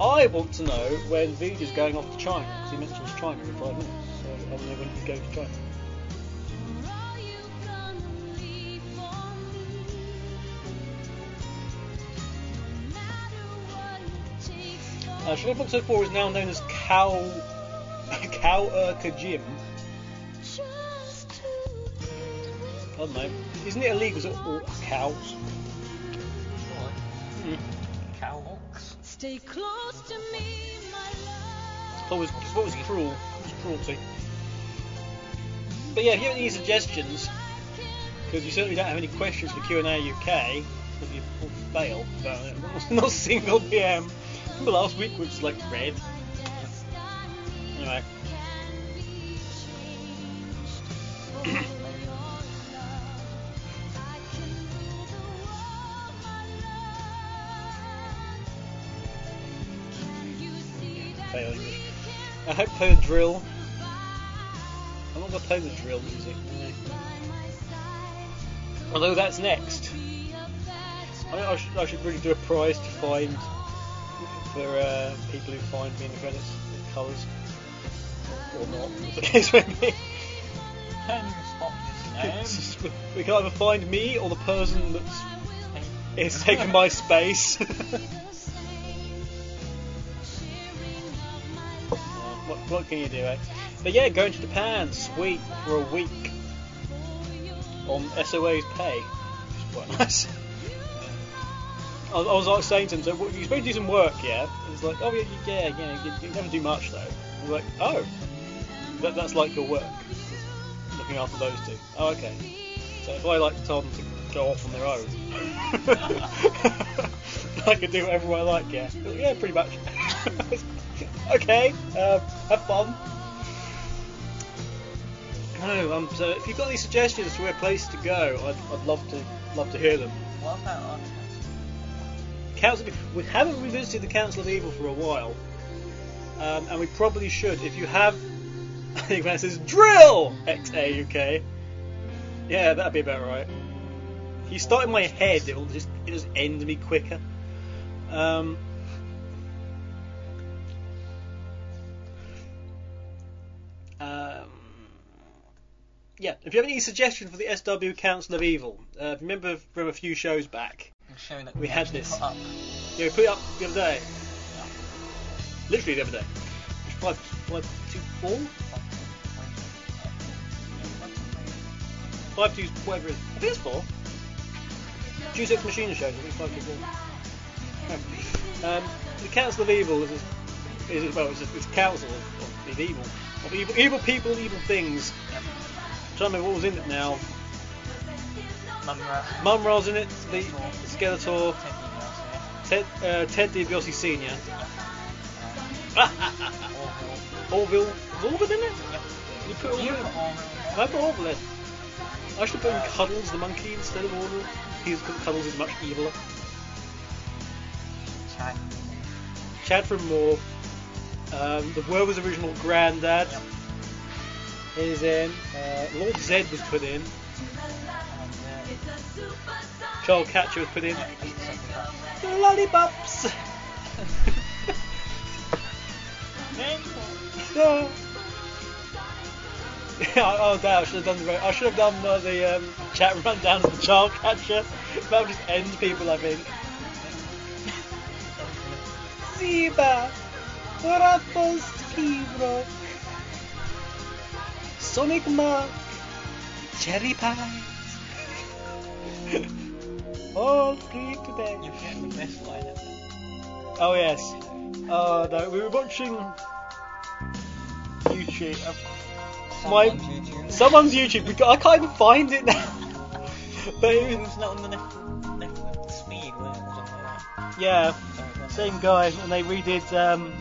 Speaker 4: I want to know when Vija's going off to China, because he mentions China in five minutes. So I to know when he's going to China. Uh, Shogun Boxer 4 is now known as Cow Cow Urka Gym. I don't know. Isn't it illegal to orc cows?
Speaker 5: Cowhawks.
Speaker 7: Stay close to me, my love.
Speaker 4: What was what was cruel? What was cruelty? But yeah, if you have any suggestions, because you certainly don't have any questions for Q and A UK, because you all failed about. Not a single PM. Last week was like red. Anyway. I hope play the drill. I'm not gonna play the drill music. Although that's next. I, mean, I, should, I should really do a prize to find for uh, people who find me in the credits, the colours, or not, as the case may be.
Speaker 5: Can you spot
Speaker 4: It's
Speaker 5: this
Speaker 4: just- we can either find me or the person that's is taking my space. what, what can you do, eh? But yeah, going to Japan, sweet, for a week on SOA's pay, which is quite nice. I, was- like saying to him, so what, you're supposed to do some work, yeah? And he's like, oh yeah, yeah, yeah, you, you never do much though. I was like, oh, that, that's like your work, looking after those two. Oh, okay. So if I like told them to go off on their own, I can do whatever I like, yeah? Yeah, pretty much. okay, uh, have fun. No, um, so if you've got any suggestions for a place to go, I'd, I'd love to love to hear them. Council, of- we haven't revisited the Council of Evil for a while, um, and we probably should. If you have, I think it says drill X A U K, yeah, that'd be about right. If you start in my head, it'll just it'll just end me quicker. Um, um, yeah, if you have any suggestions for the SW Council of Evil, uh, remember from a few shows back,
Speaker 5: A show that
Speaker 4: We had this.
Speaker 5: put Up.
Speaker 4: yeah, we put it up the other day. Literally the other day. Five, two, four, five, two, whatever it is. I think it's four. Juice X Machine shows. I think it's five, two, four. Um, the Council of Evil is, is well, it's it's council of, of, evil, of evil, evil people, evil things. I'm trying to remember what was in it now.
Speaker 5: Mumm-Ra.
Speaker 4: Mumm-Ra's in it. The Skeletor.
Speaker 5: Ted
Speaker 4: uh, Ted DiBiase Senior.
Speaker 5: Orville.
Speaker 4: Was Orville in it?
Speaker 5: Yep.
Speaker 4: You put Orville
Speaker 5: You put Orville.
Speaker 4: I put Orville in. I should put in Cuddles the monkey instead of Orville. He's Cuddles is much eviler.
Speaker 5: Chad.
Speaker 4: Chad from More. Um, the Werewolves original granddad
Speaker 5: Yep.
Speaker 4: is in. Uh, Lord Zed was put in.
Speaker 5: Uh,
Speaker 4: Catcher was put in.
Speaker 5: just something like
Speaker 4: The lollipops. No. Yeah, oh damn, I should have done the I should have done uh, the um, chat rundown of the child catcher. That would just end people, I think. Ziba, Rapos Kibro, Sonic Mark, Cherry Pie. All free today.
Speaker 5: You're getting the best line ever.
Speaker 4: Oh yes. Oh no, we were watching YouTube. uh, My-
Speaker 5: Someone's YouTube.
Speaker 4: Someone's YouTube. We got, I can't even find it now. but
Speaker 5: It was not on the Netflix, Netflix speed where it was on the
Speaker 4: yeah,
Speaker 5: so it was-
Speaker 4: same guy, and they redid. Um,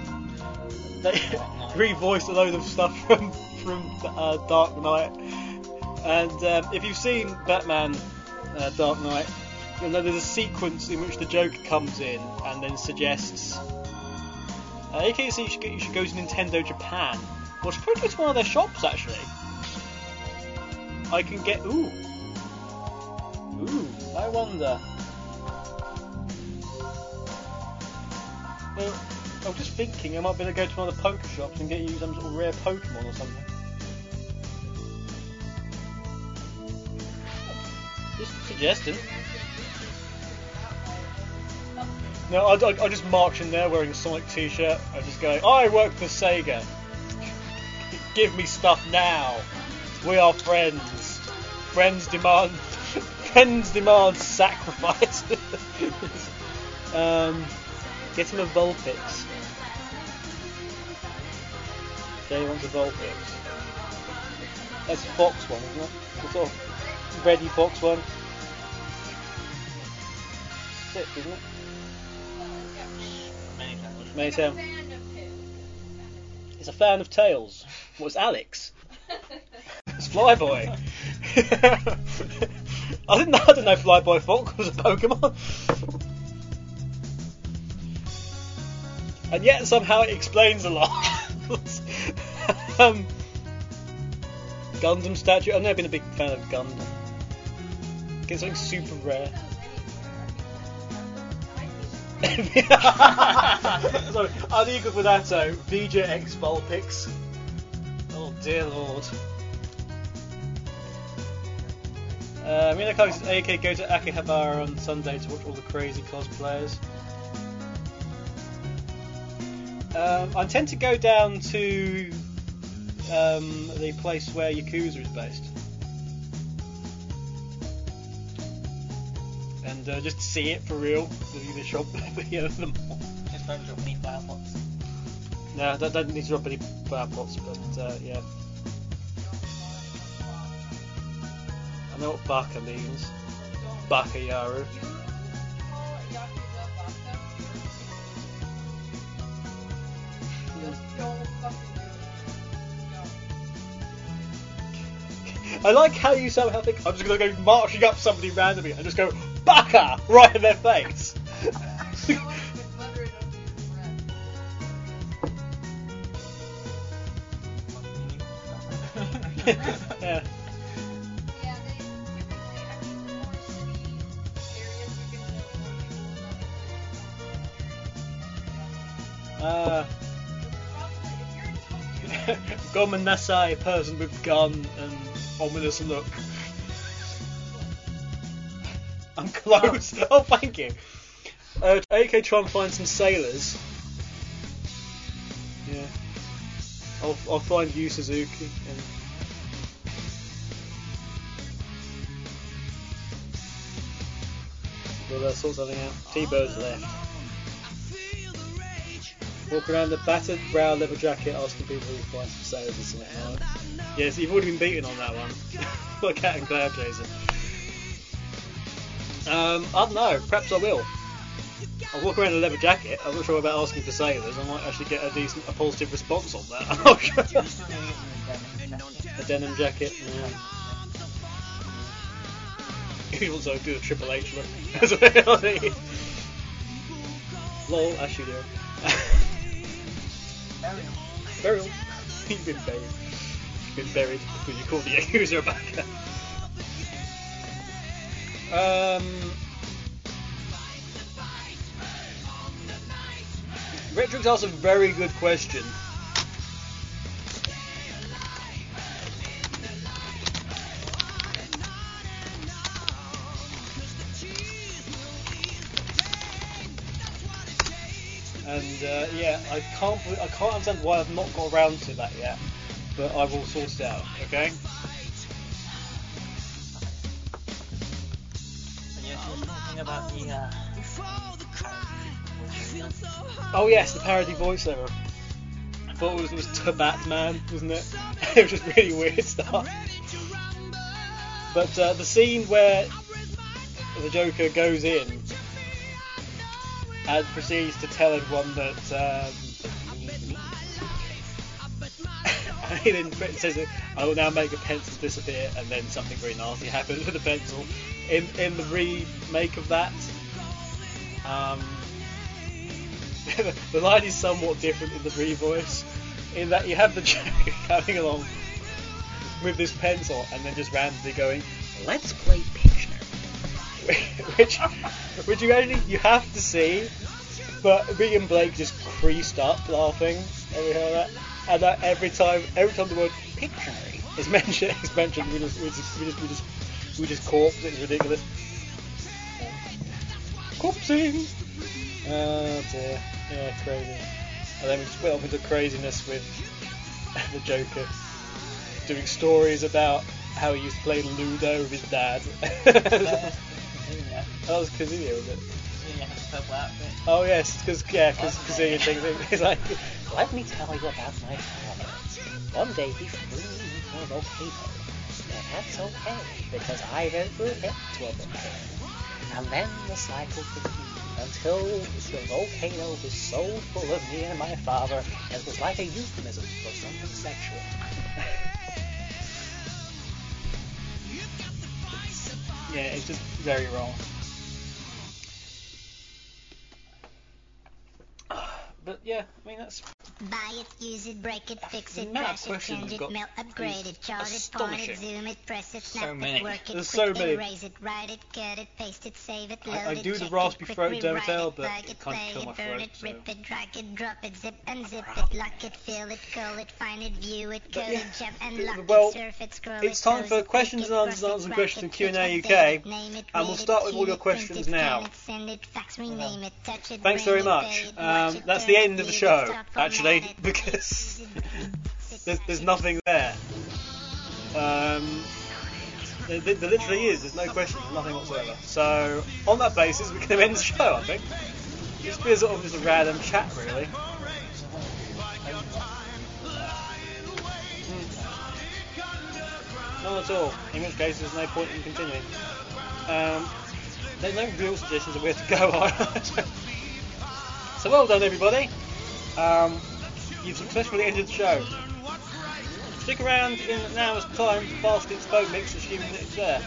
Speaker 4: they revoiced a load of stuff from from uh, Dark Knight. And um, if you've seen Batman uh, Dark Knight, you'll know there's a sequence in which the Joker comes in and then suggests. Uh, you should, go, you should go to Nintendo Japan. Well, probably go to one of their shops actually. I can get. Ooh. Ooh, I wonder. Well, I was just thinking I might be able to go to one of the poker shops and get you some sort of rare Pokemon or something. Suggesting. No, I, I, I just march in there wearing a Sonic t-shirt. I just go, I work for Sega. Give me stuff now. We are friends. Friends demand. friends demand sacrifice. um, get him a Vulpix. Jay wants a Vulpix. That's a Fox one, isn't it? The sort of ready Fox one. Sick, isn't it?
Speaker 5: Many times.
Speaker 4: May tell. It's a fan of Tails. What's Alex? It's Flyboy. I didn't know. I didn't know Flyboy Fox was a Pokemon. and yet somehow it explains a lot. um, Gundam statue. I've never been a big fan of Gundam. Get something super rare. Sorry, that though. VJ X Vulpix. Oh dear lord. Uh, Mina Cox says AK go to Akihabara on Sunday to watch all the crazy cosplayers. Um, I intend to go down to um, the place where Yakuza is based. And uh, just see it for real. The, the shop, you know, the mall.
Speaker 5: Just don't drop any firefox.
Speaker 4: No, that doesn't need to drop any flower pots, but uh, yeah. I know what Baka means. Baka Yaru. I like how you somehow think I'm just gonna go marching up somebody randomly and just go Baka right in their face. yeah. Uh, Gomen Nasai, person with gun and ominous look. Close. Oh, thank you. Uh, AK try and find some sailors. Yeah. I'll, I'll find you, Suzuki. And... We'll uh, sort something out. T-Bird's left. Walk around the battered brow leather jacket asking people who find some sailors or something like that. Yes, you've already been beaten on that one. By Cat and Cloud Chaser. Um, I don't know. Perhaps I will. I'll walk around in a leather jacket. I'm not sure about asking for sailors. I might actually get a decent, a positive response on that. I'm not sure.
Speaker 5: You still need it in the denim jacket.
Speaker 4: a denim jacket. Yeah. He also do a Triple H look as well. Lol, as you do.
Speaker 5: Burial.
Speaker 4: Burial. You've been buried. You've been buried because you called the accuser back. Um. Retrix asked a very good question. And uh, yeah, I can't I can't understand why I've not got around to that yet, but I will sort it out. Okay. Oh yes, the parody voiceover. I thought it was, was Tabat Man, wasn't it? it was just really weird stuff. But uh, the scene where the Joker goes in and proceeds to tell everyone that um, he then says, "I will now make a pencil disappear," and then something very nasty happens with the pencil. In in the remake of that, um, the line is somewhat different in the re-voice, in that you have the Joker coming along with this pencil and then just randomly going, "Let's play Pictionary," which which you actually you have to see. But me and Blake just creased up laughing every that, and every time every time the word Pictionary is mentioned is mentioned, we just we just we just we just, we just corpse. It's ridiculous. Corpsing. Oh dear. Yeah, crazy. And then we just went off into craziness with the Joker doing stories about how he used to play Ludo with his dad. that was Kazuya, was it?
Speaker 5: Kazuya has a purple outfit.
Speaker 4: Oh yes, because yeah, because Kazuya thinks he's like, let me tell you about my father. One day he flew volcano, and that's okay because I referred him to volcano. And then the cycle continued until the volcano was so full of me and my father, it was like a euphemism for something sexual. yeah, it's just very wrong. But yeah, I mean that's
Speaker 8: Buy it, use it, break it, fix it, crash it, change it, melt, upgrade it, chart it, point it, zoom it, press it,
Speaker 5: So
Speaker 8: snap
Speaker 5: many.
Speaker 8: it, work it, quick
Speaker 4: so many.
Speaker 8: erase it, write it, cut it, paste it, save it, load
Speaker 4: I- I
Speaker 8: it,
Speaker 4: do the
Speaker 8: check
Speaker 4: raspy
Speaker 8: it,
Speaker 4: throat
Speaker 8: rewrite it,
Speaker 4: but
Speaker 8: plug
Speaker 4: it
Speaker 8: play it, burn
Speaker 4: throat,
Speaker 8: it,
Speaker 4: so-
Speaker 8: rip it, drag it, drop it, zip unzip it, lock it, fill it, call it, find it, view it, code
Speaker 4: yeah,
Speaker 8: it, jump and lock
Speaker 4: well,
Speaker 8: it, surf it, scroll
Speaker 4: it's
Speaker 8: it,
Speaker 4: time for questions and answers, answers and questions in Q&A UK,
Speaker 8: update it, name it,
Speaker 4: and we'll start with all your
Speaker 8: queue it, print
Speaker 4: questions now.
Speaker 8: scan it, send it, fax, rename it, touch it,
Speaker 4: Thanks very much.
Speaker 8: pay it, watch
Speaker 4: Um,
Speaker 8: it,
Speaker 4: that's the end of the show, actually, because there's, there's nothing there. Um, there, there literally is. There's no questions, nothing whatsoever. So on that basis, we can end the show. I think. Just be a sort of just a random chat, really. Hmm. Not at all. In which case, there's no point in continuing. Um, there's no real suggestions of where to go. so well done, everybody. Um, you've successfully ended the show. Stick around in an hour's time for Basket's Boat Mix, assuming that it's there.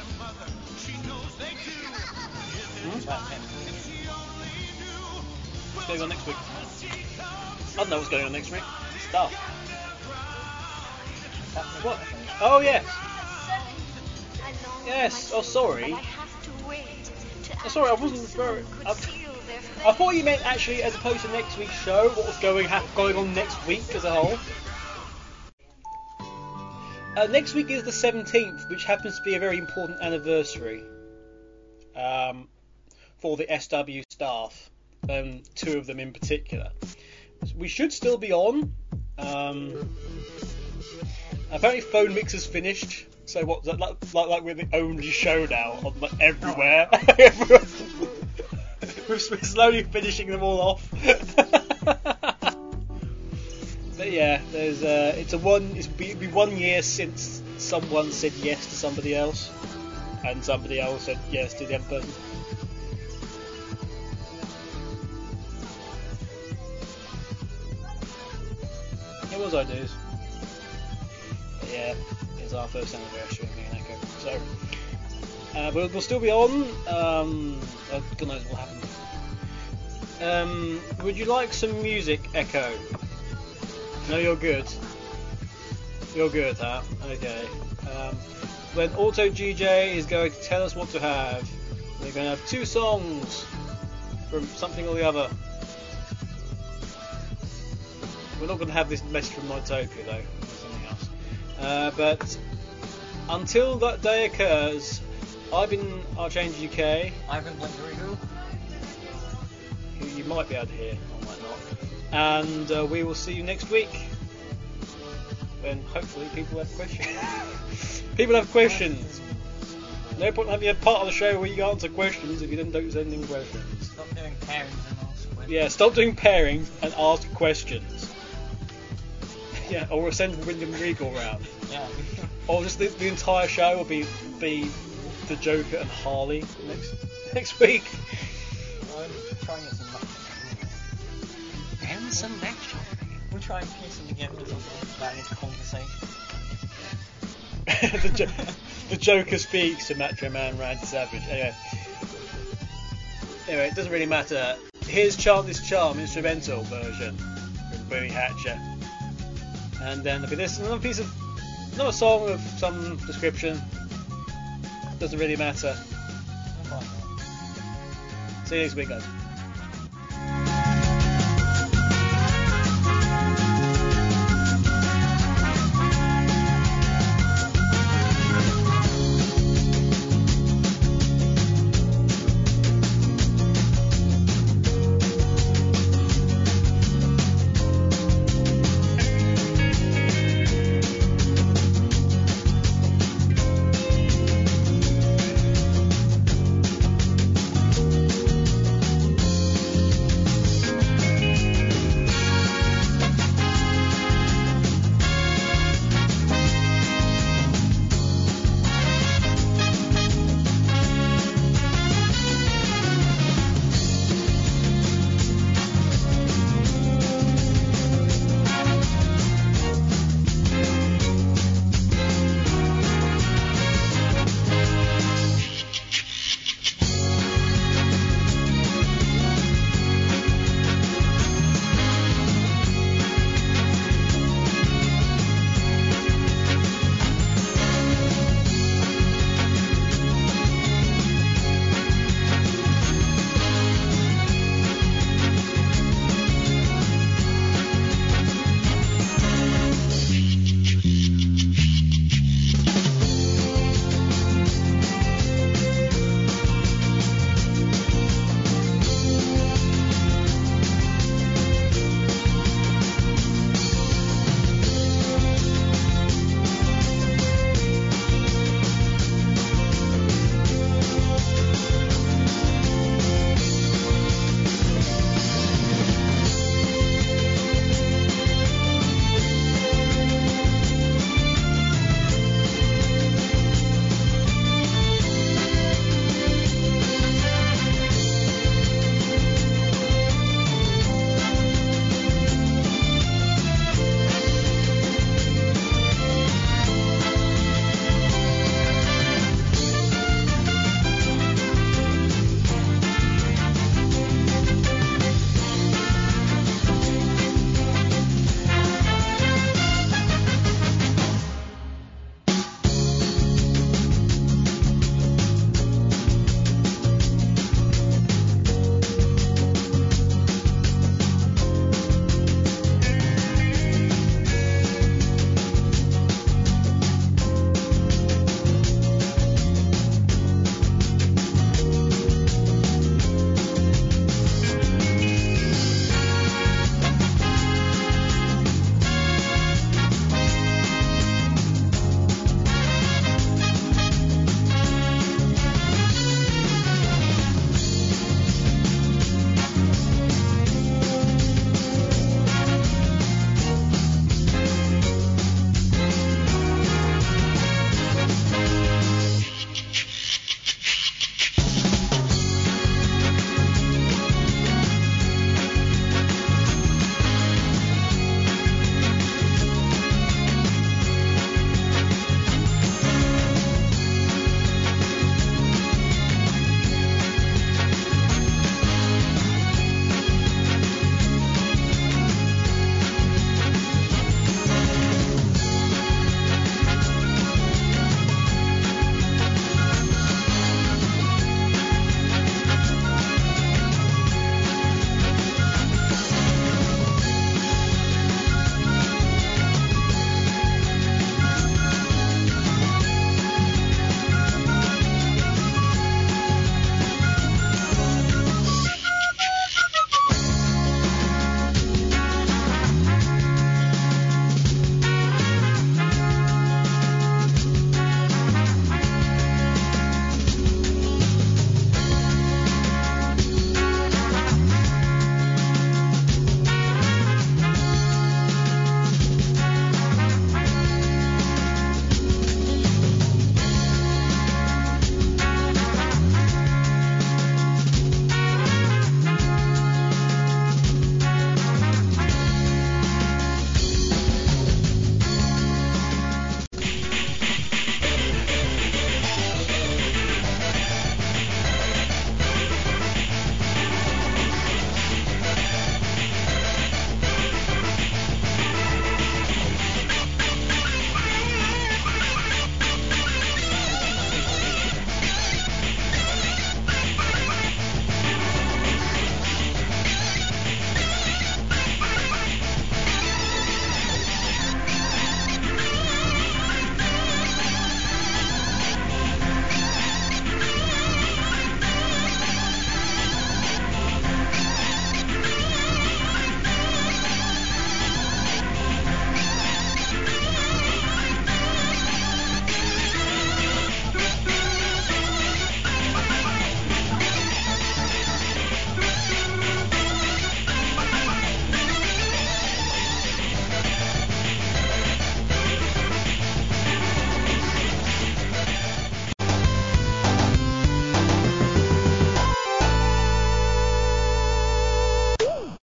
Speaker 4: Hmm? What's going on next week? I don't know what's going on next week. Stuff. What? Oh, yes. Yes. Oh, sorry. Oh, sorry, I wasn't referring. I'm, thought you meant actually as opposed to next week's show, what was going ha- going on next week as a whole. Uh, next week is the 17th, which happens to be a very important anniversary um, for the SW staff, um, two of them in particular. We should still be on. Um, apparently, phone mix is finished. So what? Like, like, like we're the only show now on like, everywhere. we're slowly finishing them all off. but yeah, there's uh, it's a one. It's be, be one year since someone said yes to somebody else, and somebody else said yes to the other person. It was ideas. But yeah, it's our first anniversary and Echo. So uh, we'll, we'll still be on. Um, uh, God knows what happens. Um, would you like some music, Echo? No, you're good. You're good, huh? Okay. Um, when Auto GJ is going to tell us what to have, we're going to have two songs from something or the other. We're not going to have this message from Nightopia though. Something else. Uh, but until that day occurs, I've been Archange UK.
Speaker 5: I've been Blink Regal.
Speaker 4: Who you might be able to hear, or might not. And uh, we will see you next week. When hopefully people have questions. people have questions. No point having a part of the show where you answer questions if you then don't send in questions.
Speaker 5: Stop doing pairings and ask questions.
Speaker 4: Yeah, stop doing pairings and ask questions. yeah, or we'll send William Regal round.
Speaker 5: Yeah.
Speaker 4: Or just the, the entire show will be be the Joker and Harley next next week.
Speaker 5: Some match. We'll try and piece them together as a that into conversation.
Speaker 4: the, jo- the Joker speaks to Macho Man Randy Savage. Anyway, anyway, it doesn't really matter. Here's Charm This Charm instrumental version from Bernie Hatcher, and then there'll be this another piece of another song of some description. Doesn't really matter. See you next week, guys.